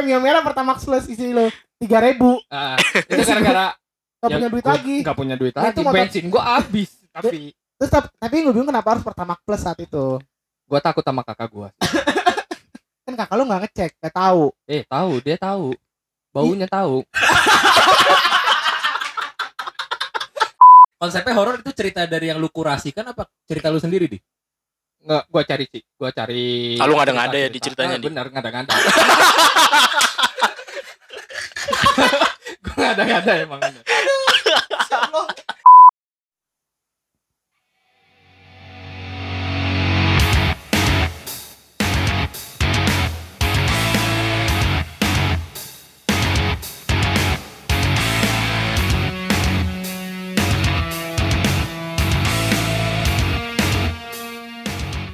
Mio merah pertama plus isi lo tiga ribu Ah, itu gara-gara gak ya, punya duit gua lagi Gak punya duit Nah, lagi. itu motor- Bensin gua habis. Tapi terus tap- tapi gue bingung kenapa harus pertama plus saat itu gua takut sama kakak gua. kan kakak lu nggak ngecek nggak tahu Eh, tahu, dia tahu. Baunya tahu. Konsepnya horor itu cerita dari yang lu kurasikan apa cerita lu sendiri di? Nggak, gua cari sih. Gua cari. Ah, lu ngada-ngada ya di ceritanya, Ah, Di? Bener, ngada-ngada. Gua ngada-ngada emang. bener.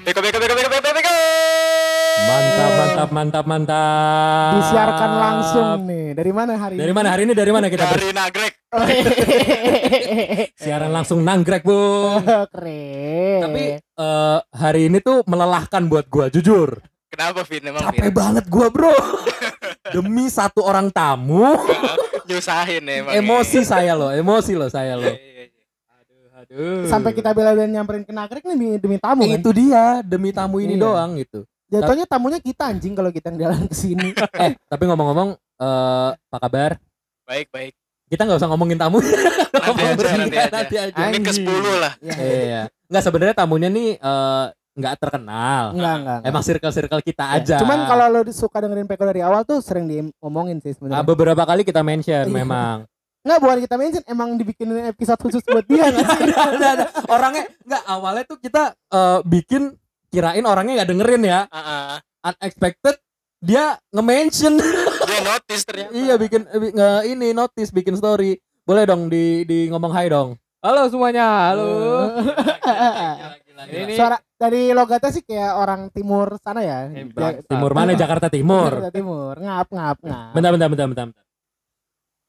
Beko beko beko beko beko beko. Mantap, mantap, mantap, disiarkan langsung nih dari mana hari Dari mana hari ini? Dari mana kita Dari nagrek. siaran langsung nanggrek, Bu. keren Tapi eh, hari ini tuh melelahkan buat gua, jujur. Kenapa Vin? Emang Capek Vin? banget gua, Bro. Demi satu orang tamu, Nyusahin emang. ya. emosi saya loh, emosi loh saya loh. Iya, iya, iya. Aduh. sampai kita bela dan nyamperin ke nagrek nih demi, demi tamu kan Itu dia, demi tamu ini Iya. doang gitu. Jatuhnya tamunya kita anjing kalau kita yang jalan ke sini Eh, tapi ngomong-ngomong, eh, apa kabar? Baik baik. Kita nggak usah ngomongin tamu. Nanti aja nanti aja. Nanti aja. Ini ke 10 lah. ya, Iya. Nggak sebenarnya tamunya nih eh, nggak terkenal. enggak enggak, enggak. Emang circle-circle kita Ya, aja. cuman kalau lo suka dengerin Peko dari awal tuh sering diomongin sih Ah, sebenarnya beberapa kali kita mention Iya. memang. Enggak bukan kita mention emang dibikinin episode khusus buat dia nggak sih? ada, ada. Orangnya nggak awalnya tuh kita eh, bikin kirain orangnya nggak dengerin ya. Heeh. Unexpected dia nge-mention. Dia notice ternyata. iya bikin eh, bi- nge ini notice bikin story. Boleh dong di di ngomong hai dong. Halo semuanya, halo. Ini Suara dari logatnya sih kayak orang timur sana ya. Ja- bangsa. timur mana Jakarta Timur. Jakarta Timur. Ngap ngap ngap. Bentar bentar bentar bentar. bentar.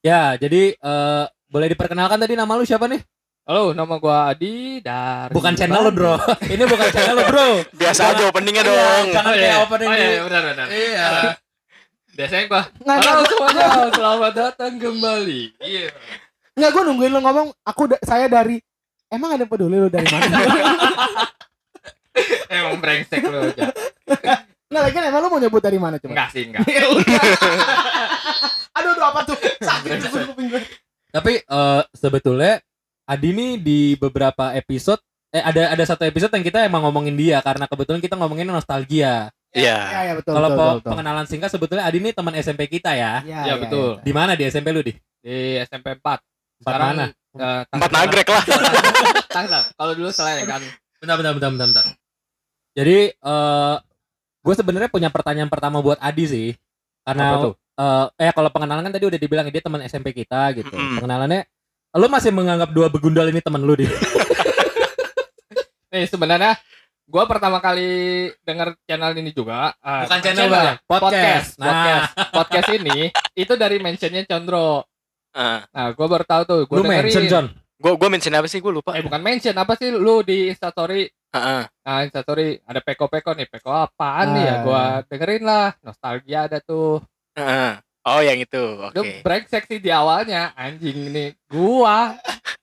Ya, jadi eh, boleh diperkenalkan tadi nama lu siapa nih? Halo, nama gua Adi dari Bukan channel lu, Bro. Ini bukan channel lu, Bro. Biasa aja openingnya Iya, dong. jangan Oh, kayak iya. opening Oh, di- iya, benar benar. Iya. Biasanya gua Nggak, Halo semuanya, selamat datang kembali. Iya. nggak gue nungguin lo ngomong. Aku da- saya dari Emang ada peduli lo dari mana? Emang brengsek lu aja. Nggak lagi emang lo mau nyebut dari mana coba? Enggak sih, enggak. Ya aduh, aduh apa tuh? Sakit tuh kuping gue. Tapi eh, sebetulnya Adi nih di beberapa episode eh ada ada satu episode yang kita emang ngomongin dia karena kebetulan kita ngomongin nostalgia. Iya. Ya, ya betul. Kalau betul, betul, betul. pengenalan singkat sebetulnya Adi nih teman SMP kita ya. Ya, Ya, betul. Di mana di SMP lu di? Di SMP 4. Empat mana? eh, Empat nagrek lah. Tangsel. Kalau dulu selain kan. Bentar bentar bentar bentar. bentar. Jadi eh gue sebenarnya punya pertanyaan pertama buat Adi sih. Karena Apa tuh? eh eh kalau pengenalan kan tadi udah dibilang dia teman SMP kita gitu. Mm-mm. Pengenalannya lu masih menganggap dua begundal ini teman lu di. Nih sebenarnya gua pertama kali denger channel ini juga. ah, Bukan channel, Bang. Podcast. Podcast. Nah. Podcast. Podcast ini itu dari mentionnya Condro. Ah. Nah, gua baru tahu tuh. Gua Lu mention. John. Gua gua mention apa sih? Gua lupa. Eh bukan mention apa sih lu di Instastory Heeh. Nah, Instastory ada peko-peko nih, peko apaan nih ya? Ah. Gua dengerin lah, nostalgia ada tuh. Heeh. Oh, yang itu. Oke. brengsek sih di awalnya, anjing ini. Gua,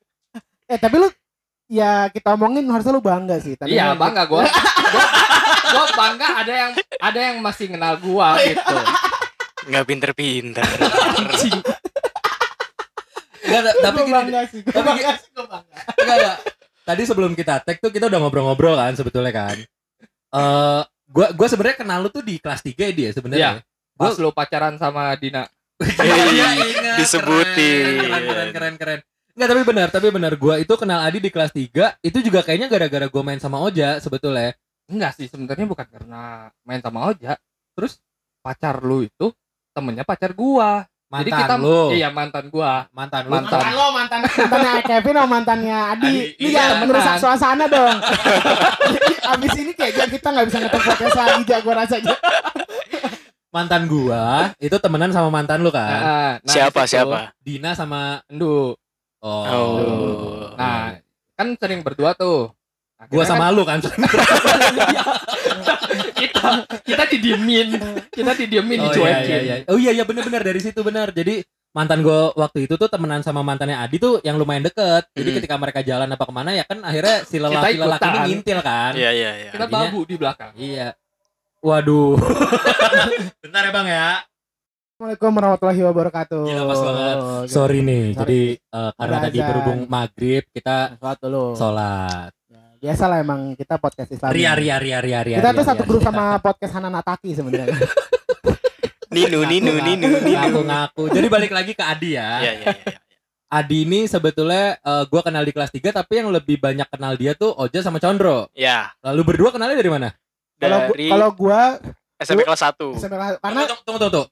Eh tapi lu ya kita omongin harusnya lu bangga sih. Tadi iya bangga gua. gua. Gua bangga ada yang ada yang masih kenal gua gitu. Nggak pinter-pinter. Anjing. Enggak, tapi Gua gini, bangga sih. Gua tapi bangga sih. Gua bangga. enggak, enggak. Tadi sebelum kita tag tuh kita udah ngobrol-ngobrol kan sebetulnya kan. Eh gua gua sebenarnya kenal lu tuh di kelas 3 dia sebenarnya. Pas lu pacaran sama Dina. Iya, ingat. Disebutin. Keren, keren, keren, keren. Enggak, tapi benar, tapi benar gua itu kenal Adi di kelas 3, itu juga kayaknya gara-gara gua main sama Oja sebetulnya. Enggak sih, sebenarnya bukan karena main sama Oja. Terus pacar lu itu temennya pacar gua. Mantan Jadi kita lu. iya mantan gua. mantan lu. Mantan. Mantan lo mantan mantannya Kevin sama mantannya Adi. Adi, Ini iya, jangan merusak mantan. suasana dong. Abis ini kayak kita nggak bisa ngetek podcast lagi gua rasa. Mantan gua itu temenan sama mantan lu kan. Nah, nah, Siapa di situ, siapa? Dina sama Endu. Oh. Oh. Nah, kan sering berdua tuh. Gua Akhirnya sama lu kan. kita kita didiemin kita didiemin Oh iya, dicuekin iya, iya. Oh iya iya bener-bener dari situ bener. Jadi mantan gue waktu itu tuh temenan sama mantannya Adi tuh yang lumayan deket. Jadi Hmm. ketika mereka jalan apa ke mana ya kan akhirnya si lelaki lelaki ini ngintil kan. Iya iya iya. kita babu di belakang Iya. Waduh. Bentar ya bang ya. Assalamualaikum warahmatullahi wabarakatuh. Gila, pas banget. Oke. Sorry nih. Sorry. Jadi eh, karena Ada tadi azan. berhubung maghrib kita Sholat dulu. sholat. Ya, biasa lah emang kita podcast Islam. Ria ria ria ria ria. Kita ria, tuh satu ria. grup sama podcast Hanan Ataki sebenarnya. Ninu Ninu Ninu Ninu. Ngaku-ngaku. Jadi balik lagi ke Adi ya. Iya iya iya. Adi ini sebetulnya eh, gua kenal di kelas 3 tapi yang lebih banyak kenal dia tuh Oja sama Condro. Ya, Lalu berdua kenalnya dari mana? Kalau gua- dari kalau gua SMP kelas 1. SMP kelas- karena Tunggu, tunggu, tunggu, tunggu.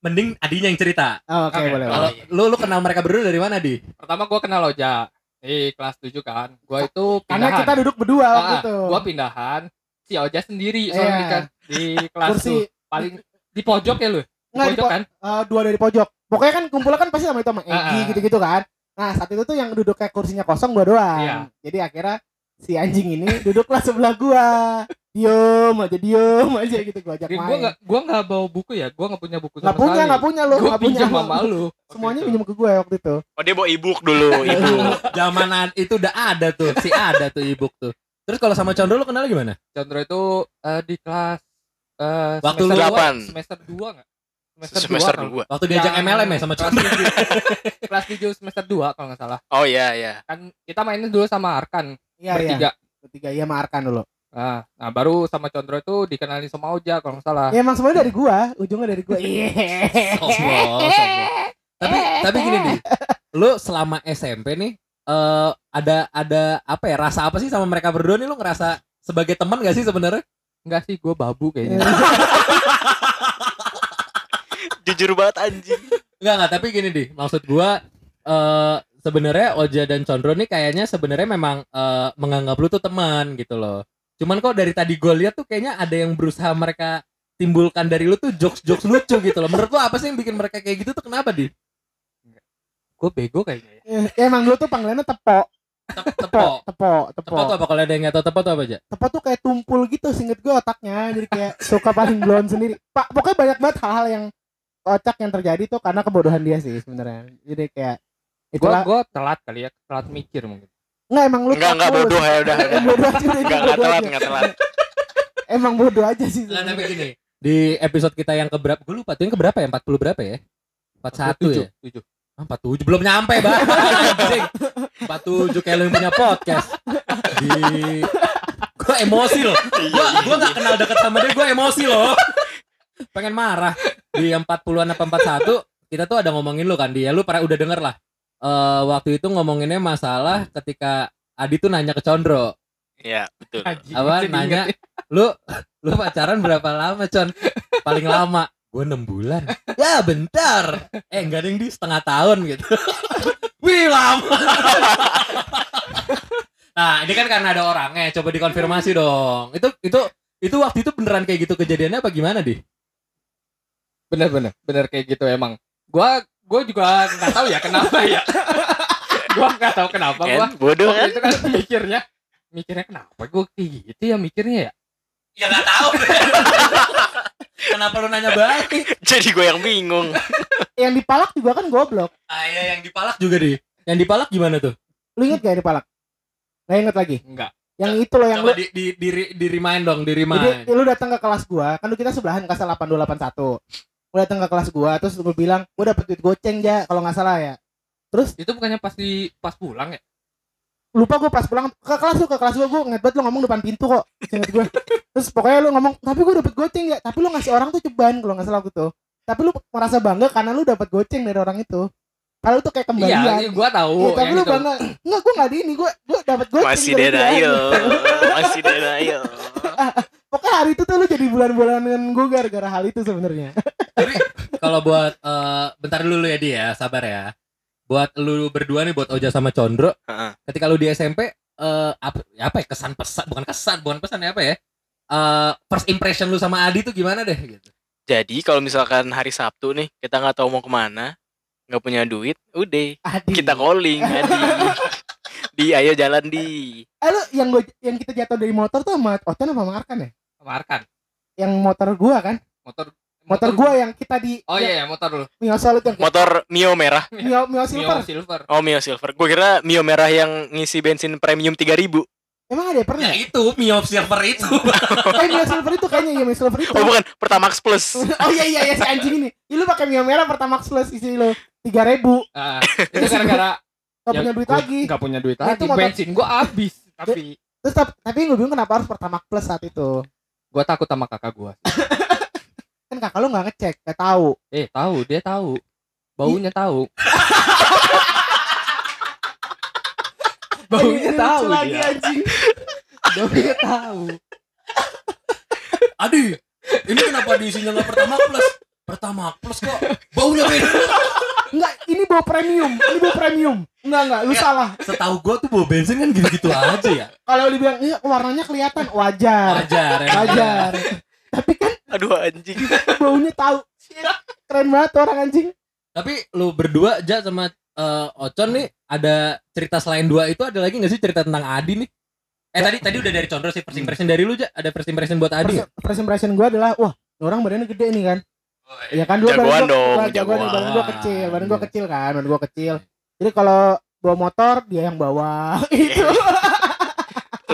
Mending Adinya yang cerita. Oh, oke Oke, boleh. Kalau boleh. lu lu kenal mereka berdua dari mana, Di? pertama gua kenal Oja di kelas 7 kan gua itu Karena pindahan kita duduk berdua waktu Ah, itu. gua pindahan si Oja sendiri Iya. soalnya di, kan- di kelas Kursi tuh paling di pojok ya lu di Nggak, di pojok po- kan eh, dua dari pojok. Pokoknya kan kumpulnya kan pasti sama itu sama Egi Ah, ah. gitu-gitu kan. Nah saat itu tuh yang duduk kayak kursinya kosong gua doang. Iya. Jadi akhirnya si anjing ini duduklah sebelah gua. Diem aja diem aja gitu gua ajak Rin, main. gua nggak gua nggak bawa buku ya gua nggak punya buku sama Nggak punya, sekali. nggak punya lu, nggak punya. pinjam sama lu Semuanya pinjam ke gue waktu itu. Oh dia bawa ebook dulu, ebook. Zaman ad- itu udah ada tuh, si ada tuh ebook tuh. Terus kalau sama Condro lu kenal gimana? Condro itu eh, di kelas eh, Waktu semester dua- Delapan. semester 2 enggak? Semester kalau- 2. Waktu diajak Yang MLM ya sama kelas tujuh. kelas 7 semester 2 kalau nggak salah. Oh iya iya. Kan kita mainin dulu sama Arkan Iya iya. bertiga. Ketiga iya sama Arkan dulu. Nah, nah, baru sama Condro itu dikenalin sama Oja kalau nggak salah. Ya emang semuanya dari gua, ujungnya dari gua. Iya. Tapi tapi gini nih, lu selama SMP nih eh ada ada apa ya rasa apa sih sama mereka berdua nih lu ngerasa sebagai teman gak sih sebenarnya? Enggak sih, gue babu kayaknya. Jujur banget anjing. Enggak enggak, tapi gini deh, maksud gua eh sebenarnya Oja dan Condro nih kayaknya sebenarnya memang eh, menganggap lu tuh teman gitu loh. Cuman kok dari tadi gue lihat tuh kayaknya ada yang berusaha mereka timbulkan dari lu tuh jokes-jokes lucu gitu loh. Menurut lu apa sih yang bikin mereka kayak gitu tuh kenapa di? gue bego kayaknya ya. Ya, emang dulu tuh panggilannya tepo, Tepo. tepo, tepo, tepo. Tepo tuh apa kalau ada yang nggak tahu tepo tuh apa aja? Tepo tuh kayak tumpul gitu, singkat gue otaknya, jadi kayak suka paling blon sendiri. Pak, pokoknya banyak banget hal-hal yang kocak yang terjadi tuh karena kebodohan dia sih sebenarnya. Jadi kayak Gue itulah gue telat kali ya, telat mikir mungkin. Enggak emang lu Enggak enggak bodoh ya udah. Bodoh aja udah, Enggak enggak telat enggak telat. Emang bodoh aja sih. Nah, tapi gini, di episode kita yang keberapa? Gue lupa tuh yang keberapa ya? 40 berapa ya? 41 ya? 7. Ah, 47 belum nyampe, Bang. Anjing. 47 kayak lu yang punya podcast. Di gue emosi loh. Gua gua gak kenal deket sama dia, gue emosi loh. Pengen marah. Di yang 40-an apa 41, kita tuh ada ngomongin lu kan dia. Lu pernah udah denger lah. Eh waktu itu ngomonginnya masalah ketika Adi tuh nanya ke Condro. Iya, betul. Apa nanya lu lu pacaran berapa lama con? Paling lama. Gue enam bulan. Ya bentar. Eh enggak ada yang di setengah tahun gitu. Wih lama. Nah ini kan karena ada orangnya coba dikonfirmasi dong. Itu itu itu waktu itu beneran kayak gitu kejadiannya apa gimana di? Bener bener bener kayak gitu emang. Gua gua juga nggak tahu ya kenapa ya. gua nggak tahu kenapa gua. Kan bodoh kan? itu kan mikirnya mikirnya kenapa gua kayak gitu ya mikirnya ya. ya nggak tahu kenapa lu nanya balik Jadi gue yang bingung. Yang dipalak juga kan goblok. ah ya yang dipalak juga di yang dipalak gimana tuh Lu inget gak yang dipalak? Gak inget lagi. Enggak. Yang itu loh yang coba lu di di di, di remind dong di Jadi remind lu datang ke kelas gua, kan lu kita sebelahan kelas 8281. Lu datang ke kelas gua, terus lu bilang, "Gua dapet duit goceng ya, kalau nggak salah ya." Terus Itu bukannya pas di pas pulang ya? lupa gua pas pulang ke kelas lu ke kelas gua, gua ngeliat banget lu ngomong depan pintu kok. Ingat gua. Terus pokoknya lu ngomong, "Tapi gua dapet goceng ya." Tapi lu ngasih orang tuh ceban kalau nggak salah gitu. Tapi lu merasa bangga karena lu dapet goceng dari orang itu. Kalau itu kayak kembalian. Iya, gua tahu Iya, tapi lu itu. bangga. Enggak, gua nggak di ini, gua gua dapet goceng. Masih dari dia. denial. Masih denial. Pokoknya hari itu tuh lu jadi bulan-bulanan gua gara-gara hal itu sebenarnya. Tapi kalau buat eh, bentar dulu ya dia, sabar ya. Buat lu berdua nih buat Oja sama Condro, Heeh. ketika lu di SMP eh apa apa ya kesan pesan bukan kesan bukan pesan ya apa ya? Eh first impression lu sama Adi tuh gimana deh gitu. Jadi kalau misalkan hari Sabtu nih kita nggak tahu mau ke mana, nggak punya duit, udah Adi. kita calling Adi. Di ayo jalan di. Eh lu yang gua yang kita jatuh dari motor tuh sama Oten apa sama Arkan ya? Markan. Yang motor gua kan? Motor Motor gua yang kita di Oh iya, ya, motor dulu. Mio Solid yang Motor Mio merah. Mio, Mio Silver. Mio Silver. Oh Mio Silver. Gue kira Mio merah yang ngisi bensin premium 3000 Emang ada ya pernah? Ya itu Mio Silver itu. Eh Mio Silver itu kayaknya iya Mio Silver itu. Oh bukan, Pertamax Plus. Oh iya iya iya si anjing ini. Ih, lu pakai Mio merah Pertamax Plus isi lu 3000 Ah, itu gara-gara Gak ya, punya duit gua lagi. Gak punya duit Nah, lagi. itu motor- Bensin gua habis. Tapi Terus tap- tapi gue bingung kenapa harus Pertamax Plus saat itu. gua takut sama kakak gua. Kakak lu gak ngecek, gak tahu. Eh, tahu, dia tahu. Baunya tahu. Baunya tahu lagi dia. anjing. Baunya tahu. Adi, ini kenapa diisinya nggak pertama plus? Pertama plus kok baunya beda. Enggak, ini bawa premium. Ini bawa premium. Enggak enggak, lu salah. Setahu gua tuh bau bensin kan gitu-gitu aja ya. Kalau dibilang iya warnanya kelihatan wajar. Wajar. ya. Wajar. Tapi kan Aduh anjing. baunya tahu. Keren banget tuh orang anjing. Tapi lu berdua Ja sama eh, Ocon nih ada cerita selain dua itu ada lagi nggak sih cerita tentang Adi nih? Eh tadi tadi udah dari Condro sih first impression dari lu Ja ada first impression buat Adi? First, first impression gue adalah wah orang badannya gede nih kan Iya kan dulu Jagoan badan gua- dong, gua jagoan nih, jagoan. badan gue kecil badan gue kecil kan badan gue kecil jadi kalau bawa motor dia yang bawa itu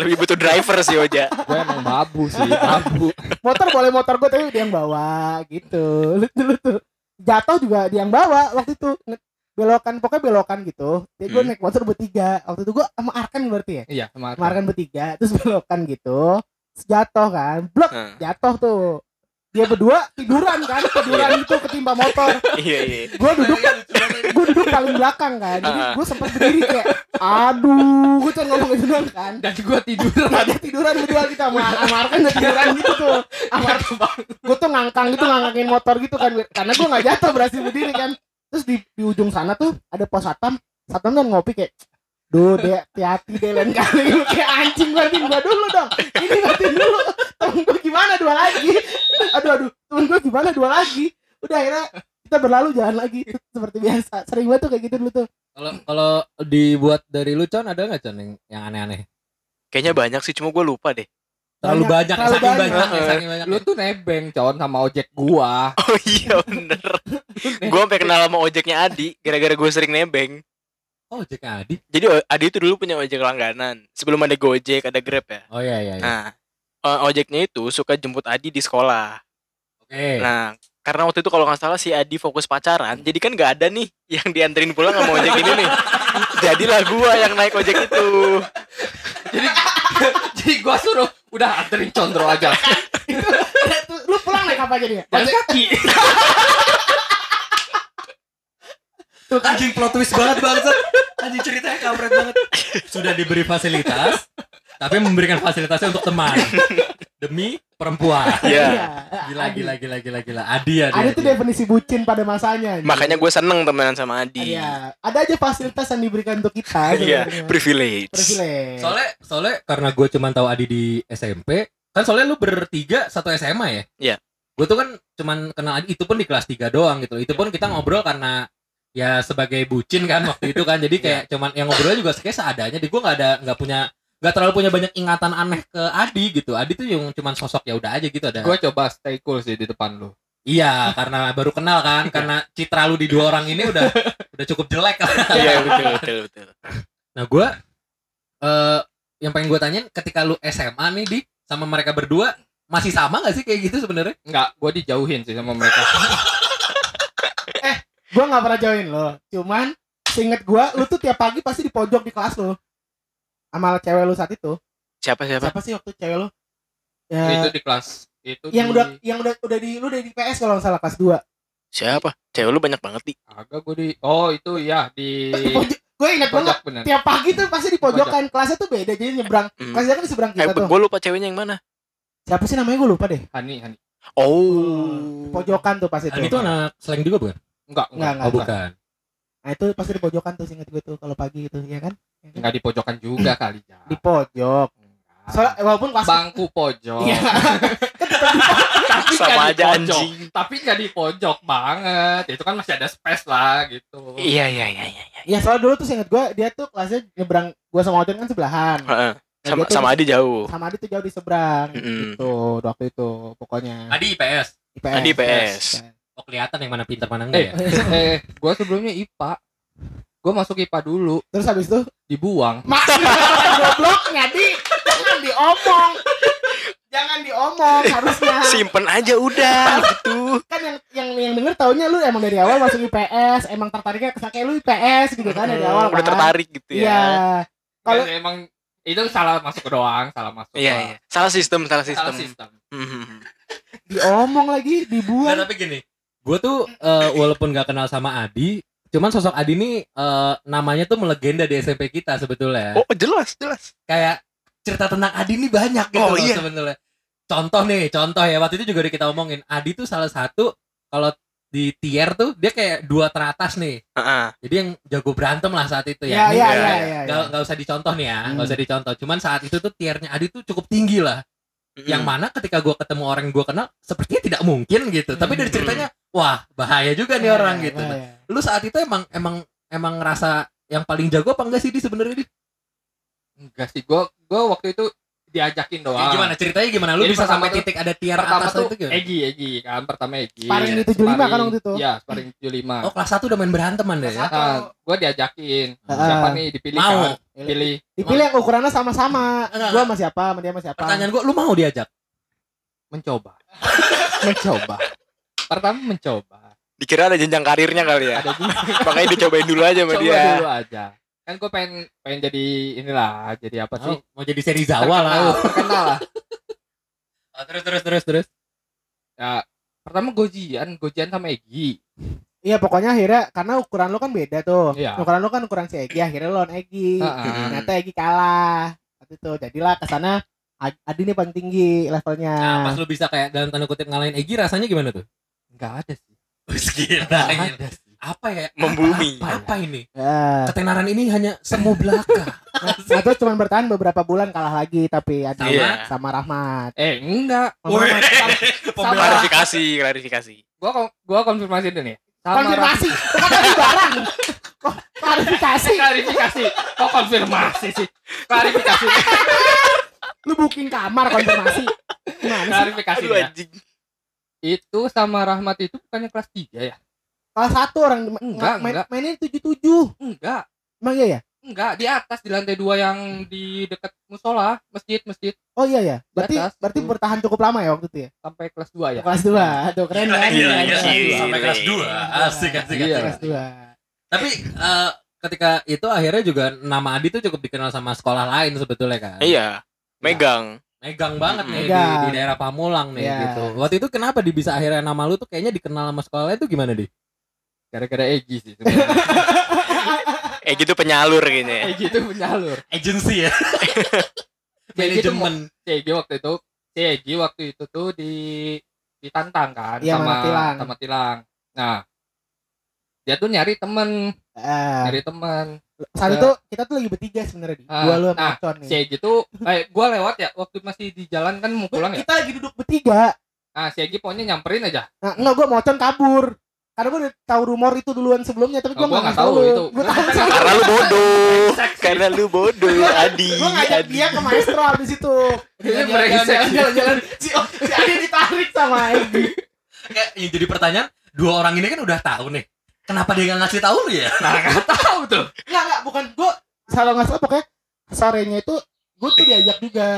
Lebih butuh driver sih Oja. Gue emang babu sih, babu. motor boleh motor gue tapi dia yang bawa gitu. Lu, dulu tuh. Jatuh juga dia yang bawa waktu itu. Belokan pokoknya belokan gitu. Jadi gue Hmm. naik motor bertiga. Waktu itu gue sama Arkan berarti ya? Iya, sama sama Arkan bertiga terus belokan gitu. Terus jatuh kan. Blok Nah, jatuh tuh dia berdua tiduran kan tiduran itu ketimpa motor. Iya iya. gue duduk gue duduk paling belakang kan. Jadi Ah. gue sempat berdiri kayak aduh gue cuma ngomong gitu doang kan. Dan gue tidur Nah, dia tiduran berdua kita sama sama Arkan udah tiduran gitu tuh. Sama gue tuh ngangkang gitu ngangkangin motor gitu kan karena gue nggak jatuh berhasil berdiri kan. Terus di, di ujung sana tuh ada pos satpam satpam kan ngopi kayak Duh, deh, hati-hati deh lain kali lu kayak anjing bantuin gua dulu dong. Ini bantuin dulu. Temen gua gimana dua lagi? Aduh, aduh, temen gua gimana dua lagi? Udah akhirnya kita berlalu jalan lagi seperti biasa. Sering banget tuh kayak gitu dulu tuh. Kalau kalau dibuat dari lu Con ada nggak Con yang, yang aneh-aneh? Kayaknya banyak sih, cuma gue lupa deh. Terlalu Banyak, banyak, terlalu saking banyak. banyak, saking banyak. Lu tuh nebeng, con, sama ojek gua. Oh iya bener. gue sampai kenal sama ojeknya Adi, gara-gara gue sering nebeng. Oh, Jack Adi. Jadi Adi itu dulu punya ojek langganan. Sebelum ada Gojek, ada Grab ya. Oh iya iya. iya. Nah, eh, ojeknya itu suka jemput Adi di sekolah. Oke. Nah, karena waktu itu kalau nggak salah si Adi fokus pacaran, jadi kan nggak ada nih yang dianterin pulang sama ojek ini nih. Jadilah gua yang naik ojek itu. Jadi jadi gua suruh udah anterin condro aja. Lu pulang naik apa aja dia? Jalan kaki. Tuh anjing plot twist banget bangsat. Anjing ceritanya kampret banget. Sudah diberi fasilitas, tapi memberikan fasilitasnya untuk teman. Demi perempuan. Iya. Gila gila gila gila gila. Adi ya. Ada tuh definisi bucin pada masanya. anjing. Makanya gue seneng temenan sama Adi. Iya, ada aja fasilitas yang diberikan untuk kita. Iya, sebenarnya. privilege. Privilege. Soalnya soalnya karena gue cuma tahu Adi di SMP, kan soalnya lu bertiga satu SMA ya? Iya. Gue tuh kan cuman kenal Adi itu pun di kelas 3 doang gitu. Itu pun kita ngobrol karena ya sebagai bucin kan waktu itu kan. Jadi kayak cuman yang ngobrol juga kayak seadanya. Di gue nggak ada nggak punya nggak terlalu punya banyak ingatan aneh ke Adi gitu. Adi tuh yang cuman sosok ya udah aja gitu ada. Gua coba stay cool sih di depan lu. Iya, karena baru kenal kan, karena citra lu di dua orang ini udah udah cukup jelek. Iya betul betul betul. Nah gue eh yang pengen gue tanyain ketika lu SMA nih di sama mereka berdua masih sama gak sih kayak gitu sebenarnya? Enggak, gua dijauhin sih sama mereka. Gua nggak pernah join lo. Cuman seinget gua, lu tuh tiap pagi pasti di pojok di kelas lo. Sama cewek lu saat itu. Siapa siapa? Siapa sih waktu cewek lu? itu Ya, di kelas itu yang di... udah yang udah udah di lu udah di PS kalau nggak salah kelas 2. Siapa? Cewek lu banyak banget di. agak gua di oh itu ya di Di. Gue ingat banget pojok bener. tiap pagi tuh pasti di pojokan kelasnya tuh beda jadi nyebrang. Hmm. Kelasnya kan di seberang Eh, kita tuh. gue lupa ceweknya yang mana. Siapa sih namanya gue lupa deh. Hani Hani. Oh. Pojokan tuh pas itu. Itu anak slang juga bukan? Enggak, Enggak, enggak. Oh bukan. Nah itu pasti di pojokan tuh seinget gue tuh kalau pagi itu ya kan? Ya kan? Enggak di pojokan juga kali ya. Di pojok. Enggak. Soalnya eh, walaupun kelas bangku pojok. Iya. kan tapi Sama nggak di aja, pojok. anjing. Tapi nggak di pojok banget. Itu kan masih ada space lah gitu. Iya iya iya iya. iya. Iya soalnya dulu tuh inget gue dia tuh kelasnya nyebrang gue sama Ocon kan sebelahan. Heeh. Nah, Sama sama Adi jauh. sama Adi tuh jauh di seberang Mm-mm. gitu waktu itu pokoknya. Adi IPS. IPS. Adi IPS. Oh kelihatan yang mana pintar mana Eh, enggak ya. eh, gue sebelumnya IPA. Gue masuk IPA dulu, Terus habis itu dibuang. maksimal gobloknya di jangan diomong. Jangan diomong harusnya. Simpen aja udah gitu. kan yang yang yang denger taunya lu emang dari awal masuk IPS, emang tertariknya ke kayak lu IPS gitu kan dari awal Hmm, Udah kan. tertarik gitu Iya. ya. Kalau Kalau emang itu salah masuk doang, salah masuk. Iya, iya. Salah sistem, salah Salah sistem. sistem. Mhm. diomong lagi Nah, dibuang. tapi gini, gue tuh eh, walaupun gak kenal sama Adi, cuman sosok Adi ini eh, namanya tuh melegenda di SMP kita sebetulnya. Oh, jelas, jelas. Kayak cerita tentang Adi ini banyak gitu Oh, loh iya. sebetulnya. Contoh nih, contoh ya waktu itu juga udah kita omongin. Adi tuh salah satu kalau di tier tuh dia kayak dua teratas nih. Heeh. Jadi yang jago berantem lah saat itu ya. Ini iya iya, iya iya. iya. Gak, gak usah dicontoh nih ya, Hmm. gak usah dicontoh. Cuman saat itu tuh tiernya Adi tuh cukup tinggi lah. Yang mana ketika gue ketemu orang yang gue kenal, sepertinya tidak mungkin gitu. Tapi dari Hmm. ceritanya, wah bahaya juga nih orang gitu. Nah, Iya. lu saat itu emang emang emang ngerasa yang paling jago apa enggak sih di sebenarnya di? Enggak sih, gue gue waktu itu diajakin doang. Gimana ceritanya gimana? Lu Jadi bisa sampai titik ada tier Pertama atas tuh itu gimana? Egi, Egi kan pertama Egi. Sparring di 75 kan waktu itu? Iya, sparring 75. Oh kelas 1 udah main beranteman deh ya? Nah, gue diajakin. Ah. Siapa nih dipilih Mau. kan? Pilih. Dipilih yang ukurannya sama-sama. Enggak, Gua sama siapa, sama dia sama siapa. Pertanyaan gua, lu mau diajak? Mencoba. mencoba. Pertama mencoba. Dikira ada jenjang karirnya kali ya. Ada juga. Makanya dicobain dulu aja sama Coba dia. dulu aja. Kan gue pengen pengen jadi inilah, jadi apa sih? Oh, mau jadi seri Zawa lah. Terkenal, lah. Oh, terus terus terus terus. Ya, pertama gojian, gojian sama Egi. Iya pokoknya akhirnya karena ukuran lu kan beda tuh. Iya. Ukuran lu kan ukuran si Egi, akhirnya lawan Egi. Heeh. Ternyata Egi kalah. Waktu itu jadilah ke sana Ad- Adi ini paling tinggi levelnya. Nah, pas lu bisa kayak dalam tanda kutip ngalahin Egi rasanya gimana tuh? Enggak ada sih. Gila, gila. ada sih. Apa ya? Membumi. Apa, apa ini? Ya. Ketenaran ini hanya semu belaka. Nah, terus cuma bertahan beberapa bulan kalah lagi tapi Adi Sama? Iya. sama Rahmat. Eh, enggak. Sama Rahmat. Sama- Klarifikasi, klarifikasi. Gua gua konfirmasi dulu nih. Sama Konfirmasi. Bukan tadi barang. Klarifikasi. klarifikasi. Kok konfirmasi sih? Klarifikasi. Lu booking kamar konfirmasi. Gimana sih? klarifikasi Aduh ya. anjing. Itu sama Rahmat itu bukannya kelas 3 ya? Kelas satu orang Enggak, main, enggak. mainin tujuh tujuh. Enggak. Emang iya ya? Enggak, di atas di lantai dua yang di dekat musola, masjid, masjid Oh iya ya. Berarti atas, berarti tuh. bertahan cukup lama ya waktu itu ya? sampai kelas 2 ya. Kelas 2. Tuh keren? Gila, Keren, gila, keren. gila. Sampai kelas 2. Asik, asik, Iya. asik. Kelas 2. Tapi eh, ketika itu akhirnya juga nama Adi tuh cukup dikenal sama sekolah lain sebetulnya kan. Iya. Megang. Megang banget nih di, Megang. di daerah Pamulang nih Iya. gitu. Waktu itu kenapa di bisa akhirnya nama lu tuh kayaknya dikenal sama sekolah lain tuh gimana di? Gara-gara Egi sih sebenarnya. Eh gitu penyalur kayaknya ya. Egi itu penyalur. Agency ya. Egi tuh Manajemen. Egi waktu itu, si Egi waktu itu tuh di ditantang kan Iya, sama sama Tilang. sama Tilang. Nah, dia tuh nyari temen, Eh, nyari temen. saat itu kita tuh lagi bertiga sebenarnya di. Ah, Gua lu sama nah, Acon nih. Si Egi tuh, eh, gua lewat ya waktu masih di jalan kan mau pulang ya. Kita lagi duduk bertiga. Nah, si Egi pokoknya nyamperin aja. Nah, enggak gua mau Acon kabur. Karena gua udah tahu rumor itu duluan sebelumnya tapi Oh, gua nggak tahu lu. itu. Gua tahu. Karena lu bodoh. Karena lu bodoh, Adi. Gua ngajak Adi. dia ke maestro habis itu. Dia Jalan-jalan. Si, si Adi ditarik sama Egi. Kayak yang jadi pertanyaan, dua orang ini kan udah tahu nih. Kenapa dia nggak ngasih tahu lu ya? Nah, nggak tahu tuh. Enggak, enggak, bukan gua salah nggak salah pokoknya sorenya itu gua tuh diajak juga.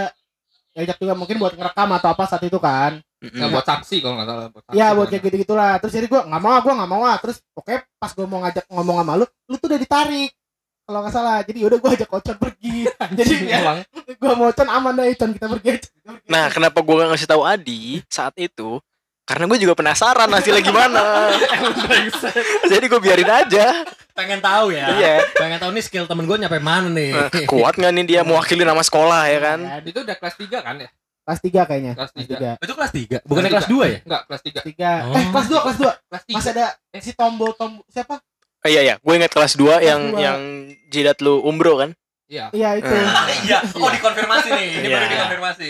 Diajak juga mungkin buat ngerekam atau apa saat itu kan. Nggak buat saksi kalau nggak salah. Buat saksi Iya buat kayak gitu-gitulah. Terus jadi gua nggak mau, gua nggak mau ah. Terus pokoknya pas gua mau ngajak ngomong sama lu, lu tuh udah ditarik. Kalau nggak salah. Jadi udah gua ajak Ocon pergi. jadi ya, gua mau Ocon aman deh, Ocon kita pergi Nah, kenapa gua gak ngasih tahu Adi saat itu? Karena gue juga penasaran hasilnya gimana. Jadi gue biarin aja. Pengen tahu ya. Iya. Pengen tahu nih skill temen gue nyampe mana nih. Nah, kuat nggak nih dia mewakili nama sekolah ya kan? Ya, Itu udah kelas 3 kan ya? kelas 3 kayaknya. Kelas Kelas 3. 3. Itu kelas 3, bukannya Kelas 2 ya? Enggak, kelas 3. Kelas 3. Oh. Eh, kelas 2, kelas 2. Kelas 3. Masih ada si tombol-tombol siapa? Oh, iya iya, gue inget kelas 2 yang dua. yang jidat lu umbro kan? Iya. Iya itu. Eh. Iya, oh dikonfirmasi nih. Ini Iya. baru dikonfirmasi.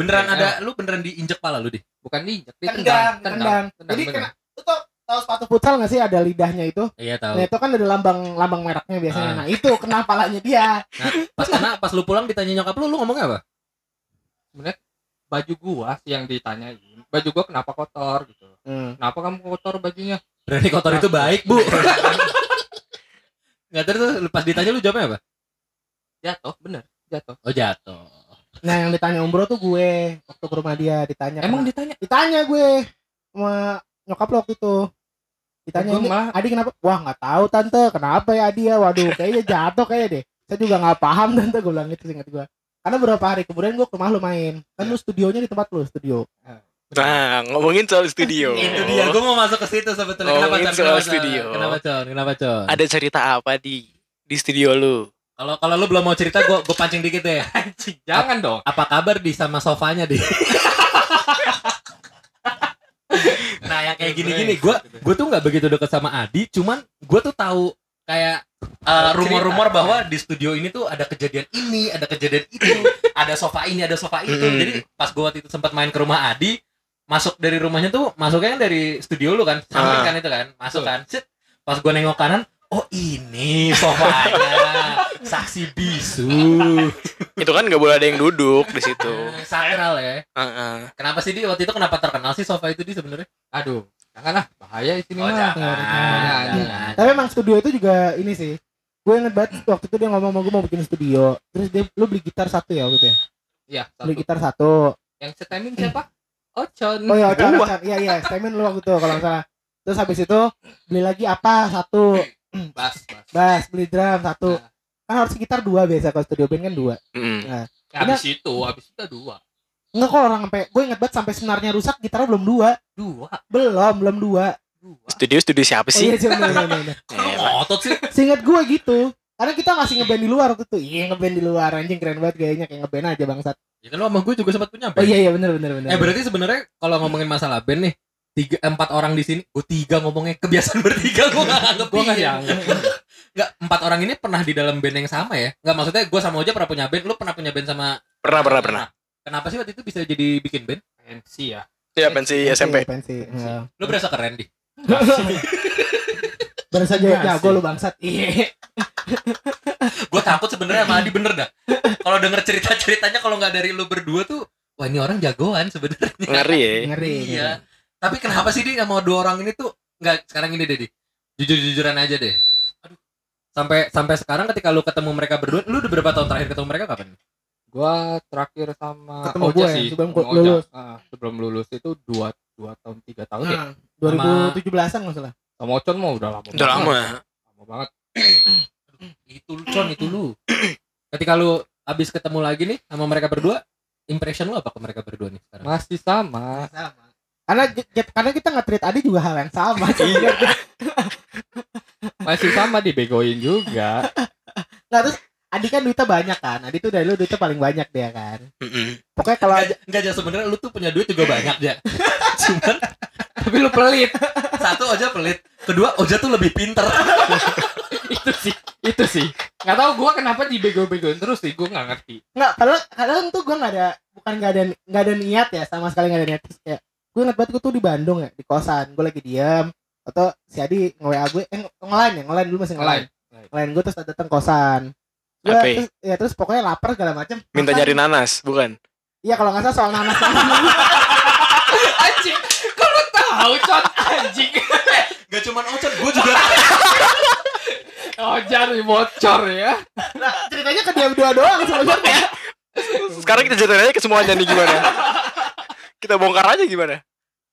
Beneran Iya. ada lu beneran diinjek pala lu di? Bukan diinjek, Tendang, ditendang. tendang. Jadi bener. kena itu tuh tahu sepatu futsal nggak sih ada lidahnya itu? Iya tahu. Nah itu kan ada lambang lambang mereknya biasanya. Ah. Nah itu kena palanya dia. Nah, pas karena pas lu pulang ditanya nyokap lu, lu ngomongnya apa? baju gua sih yang ditanyain baju gua kenapa kotor gitu Hmm. kenapa kamu kotor bajunya Berani kotor itu baik, Bu. Nggak terus lu pas ditanya lu jawabnya apa? jatuh bener jatuh Oh jatuh. Nah yang ditanya Umbro tuh gue waktu ke rumah dia ditanya. emang kenapa- ditanya ditanya gue sama nyokap lo waktu itu. Ditanya ini malah- Adi kenapa? Wah nggak tahu tante kenapa ya Adi ya. Waduh kayaknya jatuh kayaknya deh. Saya juga nggak paham tante gue bilang gitu ingat gue. Karena beberapa hari kemudian gue ke rumah lu main. Kan lu studionya di tempat lu studio. Nah, ngomongin soal studio. Itu dia, gue mau masuk ke situ sebetulnya. Kenapa, Ngomongin Con? soal Kenapa, studio. Kenapa, Con? Kenapa, Con? Ada cerita apa di di studio lu? Kalau kalau lu belum mau cerita, gue gue pancing dikit deh. Anjing, jangan dong Apa kabar di sama sofanya di? nah yang kayak gini-gini, gue gue tuh nggak begitu deket sama Adi, cuman gue tuh tahu kayak uh, rumor-rumor bahwa di studio ini tuh ada kejadian ini, ada kejadian itu, ada sofa ini, ada sofa itu. Mm. Jadi pas gue waktu itu sempat main ke rumah Adi, masuk dari rumahnya tuh masuknya kan dari studio lu kan, samping Ah. kan itu kan, masuk kan. Set. Pas gue nengok kanan, oh ini sofanya, saksi bisu. Itu kan nggak boleh ada yang duduk di situ. Sakral ya. Heeh. Kenapa sih di waktu itu kenapa terkenal sih sofa itu di sebenarnya? aduh janganlah bahaya di sini Oh, mah jangan. Jangan, Jangan. Tapi emang studio itu juga ini sih. Gue inget banget waktu itu dia ngomong sama gue mau bikin studio. Terus dia lu beli gitar satu ya waktu itu ya? iya Beli gitar satu. yang setemin siapa Ocon Oh iya, Ocon. Iya iya, statement lu waktu itu kalau nggak salah. Terus habis itu beli lagi apa satu bas bas bass, beli drum satu. Nah, Kan harus gitar dua biasa kalau studio band kan dua. Mm. ya, habis itu habis itu dua Enggak kok orang sampai gue inget banget sampai senarnya rusak gitarnya belum dua. dua Belum, belum dua. dua Studio studio siapa Oh, sih? iya, sih, bener, bener, bener. Eh, Otot sih. Seinget gue gitu. Karena kita masih ngeband di luar waktu itu. Iya ngeband di luar anjing keren banget gayanya kayak ngeband aja bangsat. Ya kan lu sama gue juga sempat punya Oh band. iya iya bener bener bener. Eh berarti sebenarnya kalau ngomongin masalah band nih, tiga empat orang di sini, gue tiga ngomongnya kebiasaan bertiga gue gak anggap gue nggak iya. dianggap Nggak, empat orang ini pernah di dalam band yang sama ya? Nggak maksudnya gue sama Oja pernah punya band, lu pernah punya band sama Pernah pernah pernah. Kenapa sih waktu itu bisa jadi bikin band? pensi ya Ya pensi SMP. Pensi. Iya. Lu berasa keren di. Saja Enggak jago lu bangsat. Iya. Gue takut sebenarnya sama Adi bener dah. Kalau denger cerita ceritanya kalau nggak dari lu berdua tuh, wah ini orang jagoan sebenarnya. Ngeri ya. Ngeri. Iya. Tapi kenapa sih di sama dua orang ini tuh nggak sekarang ini deh di jujur-jujuran aja deh. Sampai sampai sekarang ketika lu ketemu mereka berdua, lu udah berapa tahun terakhir ketemu mereka kapan? gua terakhir sama Ketemu Oja gue ya, sih sebelum sama lulus. Oja. Ah, sebelum lulus itu dua dua tahun tiga tahun ya Nah, 2017-an nggak salah. sama Ocon mau udah lama Udah lama. lama banget Itu lu Con, itu lu. Ketika lu habis ketemu lagi nih sama mereka berdua, impression lu apa ke mereka berdua nih sekarang? masih sama Sama. Karena karena kita nggak treat Adi juga hal yang sama. Iya. masih sama dibegoin juga Nah terus Adi kan duitnya banyak kan. Adi tuh dari lu duitnya paling banyak dia kan. Mm-mm. Pokoknya kalau Enggak, enggak aja sebenarnya lu tuh punya duit juga banyak ya. Cuman tapi lu pelit satu Oja pelit, kedua Oja tuh lebih pinter. itu sih itu sih nggak tahu gua kenapa dibego-begoin terus sih gua nggak ngerti nggak padahal kadang tuh gue nggak ada bukan nggak ada nggak ada niat ya sama sekali nggak ada niat terus kayak gue ingat banget gue tuh di Bandung ya di kosan gue lagi diam atau si Adi nge WA gue eh nge-line ya nge-line dulu masih nge-line. Nge-line gue terus datang kosan. Apa? terus, ya terus pokoknya lapar segala macam Minta nyari nanas, bukan? iya kalau nggak salah soal nanas. Anjing kok lu tahu con anjing. Gak cuman Oja, gue juga. Ojan nih bocor ya. Nah, ceritanya ke dia berdua doang sebenarnya Sekarang kita ceritain aja ke semuanya nih gimana. Kita bongkar aja gimana?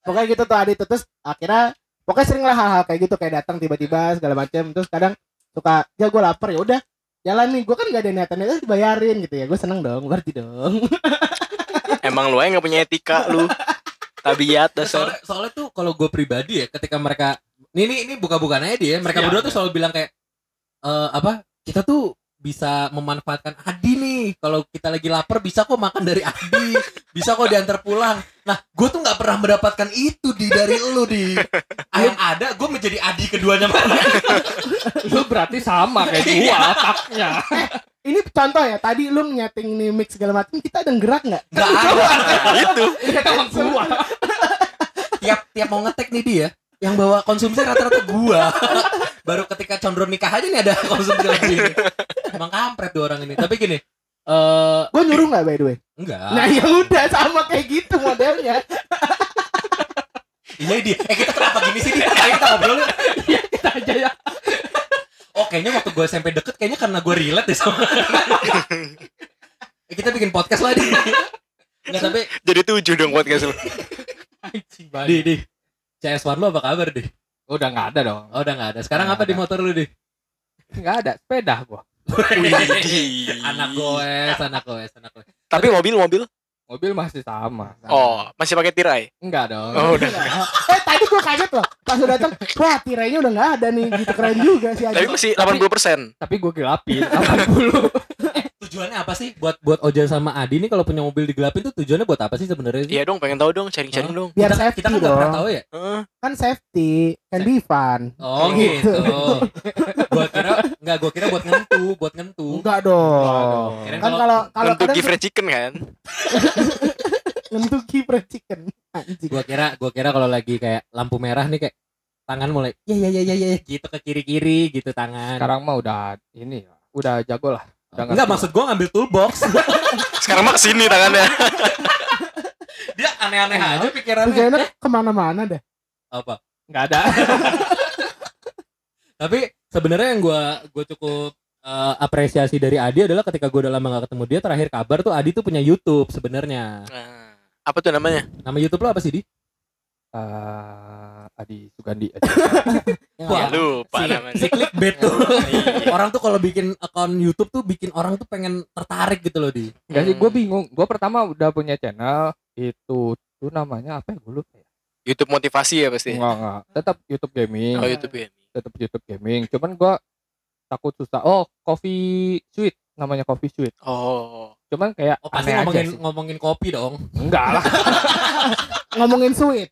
pokoknya gitu tuh Adi tuh terus akhirnya pokoknya sering lah hal-hal kayak gitu kayak datang tiba-tiba segala macam terus kadang suka ya gue lapar ya udah jalan nih gue kan gak ada niatan itu dibayarin gitu ya gue seneng dong berarti dong Emang lu aja nggak punya etika lu. Tabiat dasar. soalnya, soalnya tuh kalau gue pribadi ya ketika mereka ini ini, ini buka-bukaan aja dia mereka Iya, berdua tuh selalu bilang kayak eh apa kita tuh bisa memanfaatkan Adi nih. Kalau kita lagi lapar bisa kok makan dari Adi. Bisa kok diantar pulang. Nah gue tuh nggak pernah mendapatkan itu di dari lu di. Yang ada gue menjadi Adi keduanya lu berarti sama kayak gua otaknya. Ini contoh ya tadi lu nyeting nih mix segala macam kita ada gerak nggak? Nggak ada. Itu. Kita emang gua. Tiap tiap mau ngetek nih dia yang bawa konsumsi rata-rata gua. Baru ketika condro nikah aja nih ada konsumsi lebih. Emang kampret dua orang ini. Tapi gini, eh Gue nyuruh nggak by the way? enggak. Nah ya udah sama kayak gitu modelnya. Iya di. Eh kita kenapa gini sih? Di? Ayo kita ngobrol yuk. kita aja ya Oh kayaknya waktu gue SMP deket kayaknya karena gue relate deh sama. eh, kita bikin podcast lah di. Enggak tapi Jadi tujuh dong podcast lu. banget di di. CS1 lu apa kabar di? udah nggak ada dong Oh udah nggak ada. Sekarang Nggak apa di ada. motor lu di? nggak ada sepeda gua anak goes, anak goes, anak goes. Tapi mobil mobil? mobil masih sama Oh, masih pakai tirai? enggak dong Oh, udah. eh tadi gue kaget loh. Pas udah datang, wah tirainya udah nggak ada nih. Gitu keren juga sih. Tapi masih 80%. tapi gue gelapin 80 Tujuannya apa sih buat buat Oja sama Adi nih kalau punya mobil digelapin tuh tujuannya buat apa sih sebenarnya sih? Iya dong, pengen tahu dong, sharing-sharing dong. Biar kita, safety kita kan nggak pernah dong. tahu ya. Heeh. Kan safety, can be fun. Oh Gitu. gitu. gua kira enggak gua kira buat ngentu, buat ngentu. Enggak dong. Kan kalau- kalau give fried chicken kan? ngentuki fried chicken. Anjing. Gua kira gua kira kalau lagi kayak lampu merah nih kayak tangan mulai ya ya ya ya ya gitu ke kiri-kiri gitu tangan. sekarang mah udah ini udah jago lah udah Enggak maksud gua ngambil toolbox. Sekarang mah ke sini tangannya. Dia aneh-aneh aja pikirannya. Pikirannya ke mana-mana dah. Apa? nggak ada Tapi sebenarnya yang gua gua cukup eh, apresiasi dari Adi adalah ketika gua udah lama gak ketemu dia terakhir kabar tuh Adi tuh punya YouTube sebenarnya. Nah, apa tuh namanya? Nama YouTube lo apa sih, Di? Eh, Adi Sugandi aja. Wah, Lupa si, namanya. si clickbait tuh. Iya. orang tuh kalau bikin akun YouTube tuh bikin orang tuh pengen tertarik gitu loh di. Enggak sih, gue Hmm. bingung. Gue pertama udah punya channel itu tuh namanya apa ya? Gue lupa ya. YouTube motivasi ya pasti. Enggak enggak. Tetap YouTube gaming. Oh, YouTube ya. Tetap YouTube gaming. Cuman gue takut susah. Oh, Coffee Sweet namanya Coffee Sweet. Oh. Cuman kayak Oh, pasti aneh aja ngomongin sih. ngomongin kopi dong. Enggak lah. Ngomongin sweet.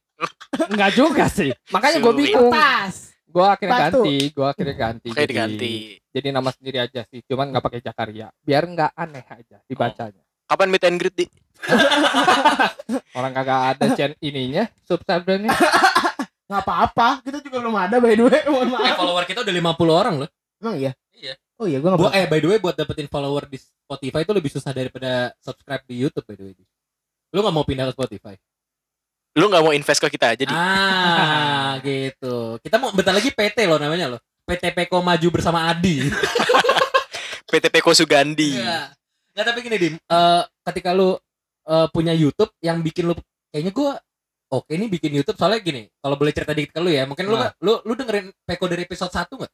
Enggak juga sih. Makanya gue bingung. Gue akhirnya Batu. ganti. Gue akhirnya ganti. Oke Jadi- diganti. Jadi nama sendiri aja sih. Cuman nggak pakai Jakaria. Biar nggak aneh aja dibacanya. Kapan meet and greet di? Orang kagak ada channel ininya, subscribernya. Nggak apa-apa. Kita juga belum ada by the way. Mohon Eh, maaf. follower kita udah 50 orang loh. Emang iya? Iya. Oh iya, gue nggak Gua eh by the way buat dapetin follower di Spotify itu lebih susah daripada subscribe di YouTube by the way. Lu gak mau pindah ke Spotify? Lu nggak mau invest ke kita aja di? Ah, gitu. Kita mau bentar lagi PT loh namanya loh. PT Peko Maju bersama Adi. PT Peko Sugandi. Iya. Nggak tapi gini Dim, Eh, ketika lu eh, punya YouTube yang bikin lu kayaknya gua oke nih bikin YouTube soalnya gini, kalau boleh cerita dikit ke lu ya, mungkin lu Nah. lu lu dengerin Peko dari episode 1 nggak?